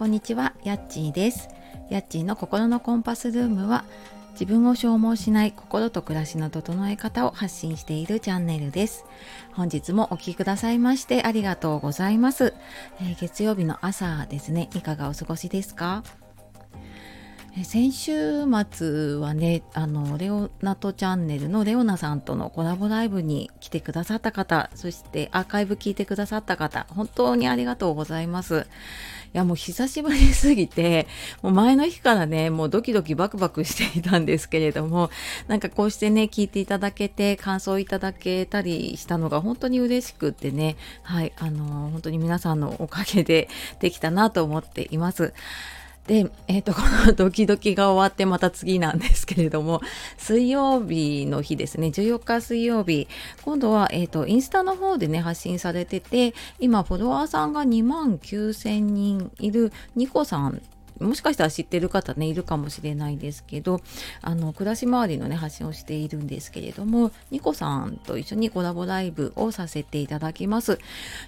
こんにちは、やっちーです。やっちーの心のコンパスルームは自分を消耗しない心と暮らしの整え方を発信しているチャンネルです。本日もお聴きくださいましてありがとうございます、えー、月曜日の朝ですね、いかがお過ごしですか？先週末はねあのレオナとチャンネルのレオナさんとのコラボライブに来てくださった方そしてアーカイブ聞いてくださった方本当にありがとうございますいやもう久しぶりすぎてもう前の日からねもうドキドキバクバクしていたんですけれどもなんかこうしてね聞いていただけて感想いただけたりしたのが本当に嬉しくってねはいあの本当に皆さんのおかげでできたなと思っています。で、え、ー、と、このドキドキが終わってまた次なんですけれども、水曜日の日ですね、14日水曜日、今度は、えっ、ー、と、インスタの方でね、発信されてて、今、フォロワーさんが2万9000人いるニコさんもしかしたら知ってる方ねいるかもしれないですけどあの暮らし周りのね発信をしているんですけれどもニコさんと一緒にコラボライブをさせていただきます。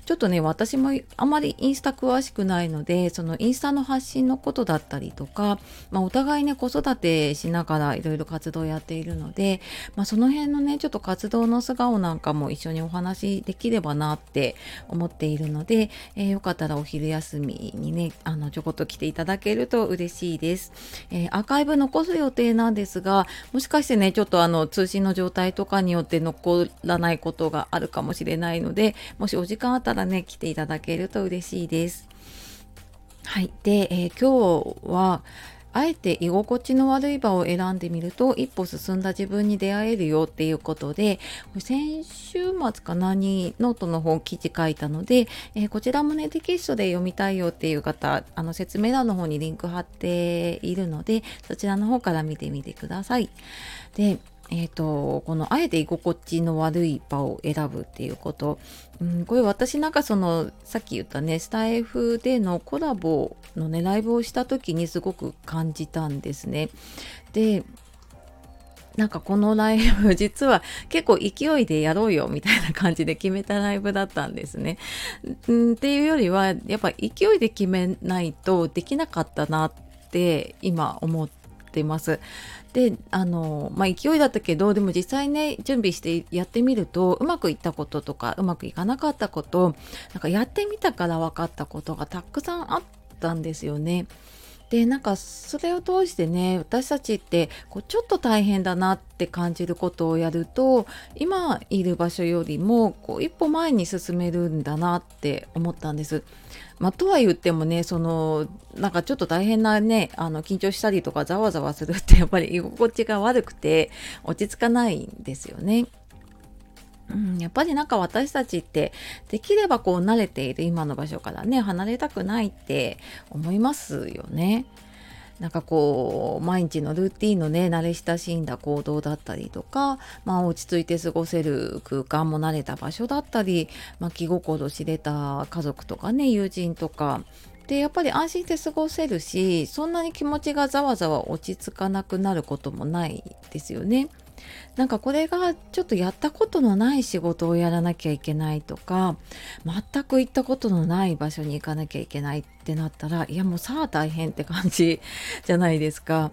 ちょっとね私もあまりインスタ詳しくないのでそのインスタの発信のことだったりとか、まあ、お互いね子育てしながらいろいろ活動やっているので、まあ、その辺のねちょっと活動の素顔なんかも一緒にお話できればなって思っているので、えー、よかったらお昼休みにねあのちょこっと来ていただけるると嬉しいです、えー、アーカイブ残す予定なんですがもしかしてねちょっとあの通信の状態とかによって残らないことがあるかもしれないのでもしお時間あったらね来ていただけると嬉しいです。はい。で、えー、今日はあえて居心地の悪い場を選んでみると一歩進んだ自分に出会えるよっていうことで先週末かなにノートの方記事書いたので、えー、こちらもねテキストで読みたいよっていう方あの説明欄の方にリンク貼っているのでそちらの方から見てみてください。でえーと、このあえて居心地の悪い場を選ぶっていうこと、うん、これ私なんかそのさっき言ったねスタイフでのコラボのねライブをした時にすごく感じたんですね。でなんかこのライブ 実は結構勢いでやろうよみたいな感じで決めたライブだったんですね。んっていうよりはやっぱ勢いで決めないとできなかったなって今思ってています。であのまあ勢いだったけどでも実際ね準備してやってみるとうまくいったこととかうまくいかなかったことなんかやってみたから分かったことがたくさんあったんですよね。でなんかそれを通してね私たちってこうちょっと大変だなって感じることをやると今いる場所よりもこう一歩前に進めるんだなって思ったんです。まあ、とは言ってもねそのなんかちょっと大変なねあの緊張したりとかざわざわするってやっぱり居心地が悪くて落ち着かないんですよね。うん、やっぱりなんか私たちってできればこう慣れている今の場所からね離れたくないって思いますよね。なんかこう毎日のルーティンのね慣れ親しんだ行動だったりとか、まあ、落ち着いて過ごせる空間も慣れた場所だったり、まあ、気心知れた家族とかね友人とかでやっぱり安心して過ごせるしそんなに気持ちがざわざわ落ち着かなくなることもないですよね。なんかこれがちょっとやったことのない仕事をやらなきゃいけないとか全く行ったことのない場所に行かなきゃいけないってなったらいやもうさあ大変って感じじゃないですか。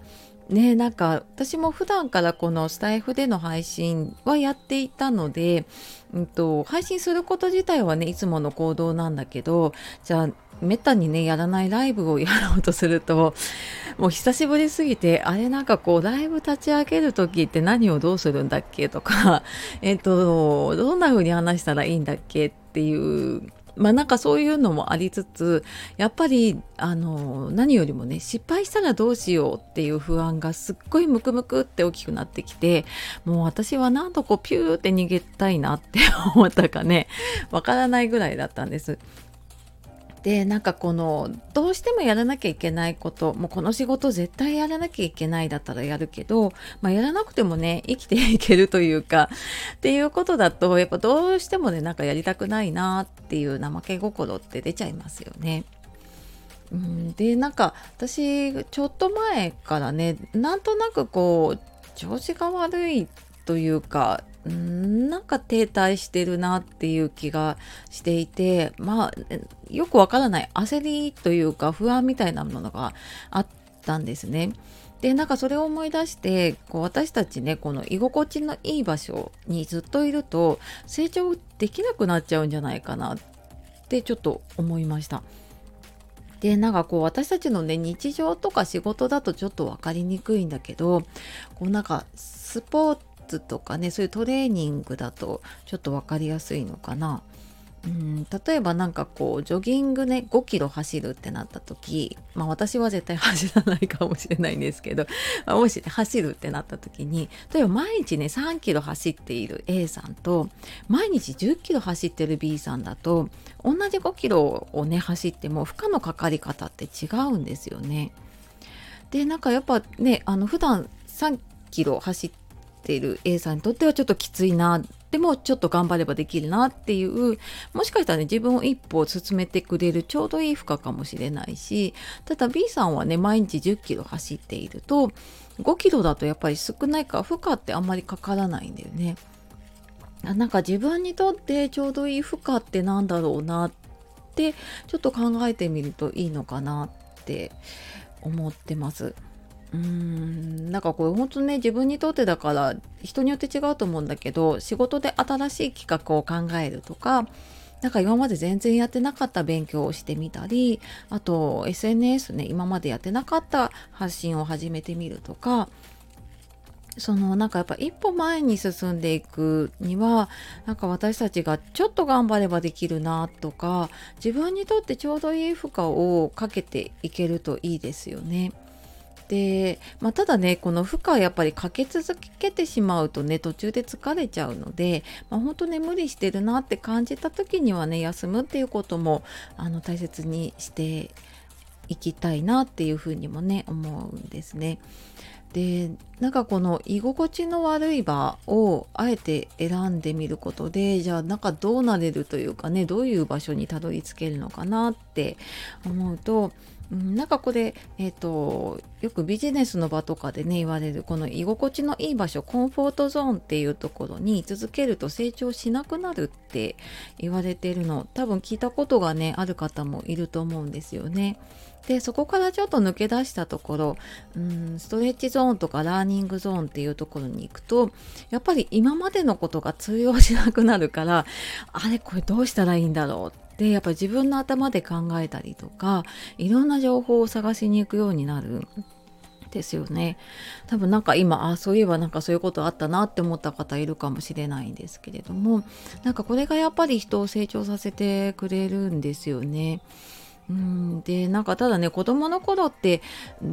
ねなんか私も普段からこのスタイフでの配信はやっていたので、うんと、配信すること自体はねいつもの行動なんだけどじゃあめったにねやらないライブをやろうとすると もう久しぶりすぎてあれなんかこうライブ立ち上げる時って何をどうするんだっけとか えっとどんな風に話したらいいんだっけっていうまあなんかそういうのもありつつやっぱりあの何よりもね失敗したらどうしようっていう不安がすっごいムクムクって大きくなってきてもう私は何度こうピューって逃げたいなって思ったかねわからないぐらいだったんです。でなんかこのどうしてもやらなきゃいけないこともうこの仕事絶対やらなきゃいけないだったらやるけど、まあ、やらなくてもね生きていけるというかっていうことだとやっぱどうしてもねなんかやりたくないなっていう怠け心って出ちゃいますよね。うん、でなんか私ちょっと前からねなんとなくこう調子が悪いというかんなんか停滞してるなっていう気がしていてまあよくわからない焦りというか不安みたいなものがあったんですね。でなんかそれを思い出してこう私たちねこの居心地のいい場所にずっといると成長できなくなっちゃうんじゃないかなってちょっと思いました。でなんかこう私たちのね日常とか仕事だとちょっと分かりにくいんだけどこうなんかスポーツとかねそういうトレーニングだとちょっと分かりやすいのかな。うん例えば何かこうジョギングね5キロ走るってなった時まあ私は絶対走らないかもしれないんですけど、まあ、もし走るってなった時に例えば毎日ね3キロ走っている A さんと毎日10キロ走ってる B さんだと同じ5キロをね走っても負荷のかかり方って違うんですよね。でなんかやっぱねあの普段3キロ走ってている A さんにとってはちょっときついなでもちょっと頑張ればできるなっていうもしかしたらね自分を一歩進めてくれるちょうどいい負荷かもしれないしただ B さんはね毎日10キロ走っていると5キロだとやっぱり少ないから負荷ってあんまりかからないんだよね。なんか自分にとってちょうどいい負荷ってなんだろうなってちょっと考えてみるといいのかなって思ってます。うんなんかこれ本当ね自分にとってだから人によって違うと思うんだけど仕事で新しい企画を考えるとかなんか今まで全然やってなかった勉強をしてみたりあと SNS ね今までやってなかった発信を始めてみるとかそのなんかやっぱ一歩前に進んでいくにはなんか私たちがちょっと頑張ればできるなとか自分にとってちょうどいい負荷をかけていけるといいですよね。で、まあ、ただねこの負荷やっぱりかけ続けてしまうとね途中で疲れちゃうので、まあ、本当ね無理してるなって感じた時にはね休むっていうこともあの大切にしていきたいなっていうふうにもね思うんですね。でなんかこの居心地の悪い場をあえて選んでみることでじゃあなんかどうなれるというかねどういう場所にたどり着けるのかなって思うと、なんかこれ、えーと、よくビジネスの場とかでね言われるこの居心地のいい場所コンフォートゾーンっていうところに居続けると成長しなくなるって言われてるの多分聞いたことがねある方もいると思うんですよね。でそこからちょっと抜け出したところうんストレッチゾーンとかラーニングゾーンっていうところに行くとやっぱり今までのことが通用しなくなるからあれこれどうしたらいいんだろうでやっぱ自分の頭で考えたりとかいろんな情報を探しに行くようになるんですよね多分なんか今あそういえばなんかそういうことあったなって思った方いるかもしれないんですけれどもなんかこれがやっぱり人を成長させてくれるんですよね。うんでなんかただね子供の頃って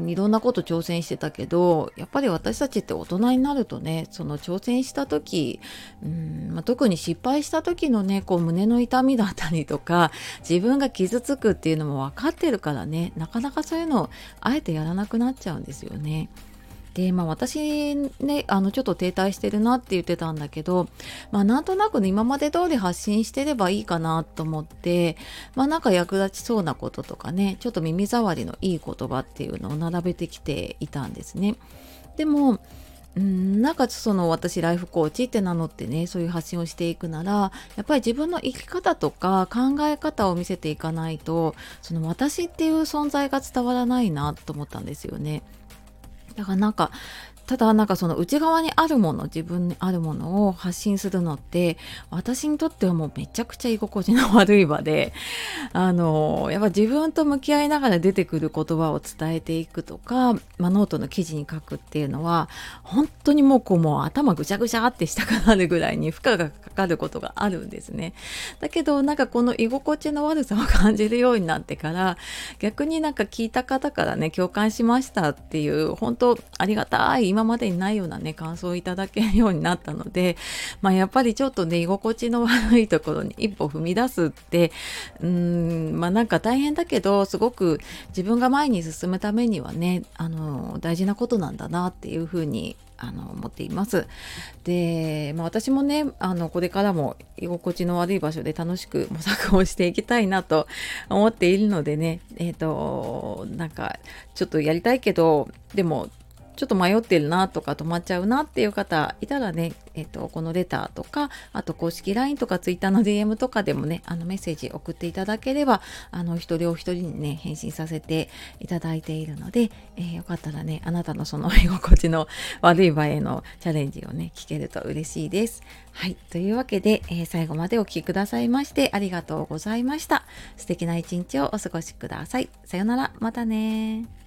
いろんなこと挑戦してたけどやっぱり私たちって大人になるとねその挑戦した時うん、まあ、特に失敗した時のねこう胸の痛みだったりとか自分が傷つくっていうのも分かってるからねなかなかそういうのをあえてやらなくなっちゃうんですよね。でまあ私ねあのちょっと停滞してるなって言ってたんだけどまあなんとなくね今まで通り発信してればいいかなと思ってまあなんか役立ちそうなこととかねちょっと耳障りのいい言葉っていうのを並べてきていたんですね。でもうんなんかその私ライフコーチって名乗ってねそういう発信をしていくならやっぱり自分の生き方とか考え方を見せていかないとその私っていう存在が伝わらないなと思ったんですよね。だからなんかただなんかその内側にあるもの自分にあるものを発信するのって私にとってはもうめちゃくちゃ居心地の悪い場で あのやっぱ自分と向き合いながら出てくる言葉を伝えていくとか、まあ、ノートの記事に書くっていうのは本当にもうこうもう頭ぐちゃぐちゃってしたくなるぐらいに負荷がかかることがあるんですね。だけどなんかこの居心地の悪さを感じるようになってから逆になんか聞いた方からね共感しましたっていう本当ありがたい今までにないようなね感想をいただけるようになったので、まあ、やっぱりちょっとね居心地の悪いところに一歩踏み出すってうーんまあなんか大変だけどすごく自分が前に進むためにはねあの大事なことなんだなっていうふうにあの思っています。で、まあ、私もねあのこれからも居心地の悪い場所で楽しく模索をしていきたいなと思っているのでねえっ、ー、となんかちょっとやりたいけどでもちょっと迷ってるなとか止まっちゃうなっていう方いたらね、えっと、このレターとかあと公式 LINE とか Twitter の DM とかでもねあのメッセージ送っていただければあの一人お一人にね返信させていただいているので、えー、よかったらねあなたのその 居心地の悪い場へのチャレンジをね聞けると嬉しいです。はい。というわけで、えー、最後までお聴きくださいましてありがとうございました。素敵な一日をお過ごしください。さよなら。またね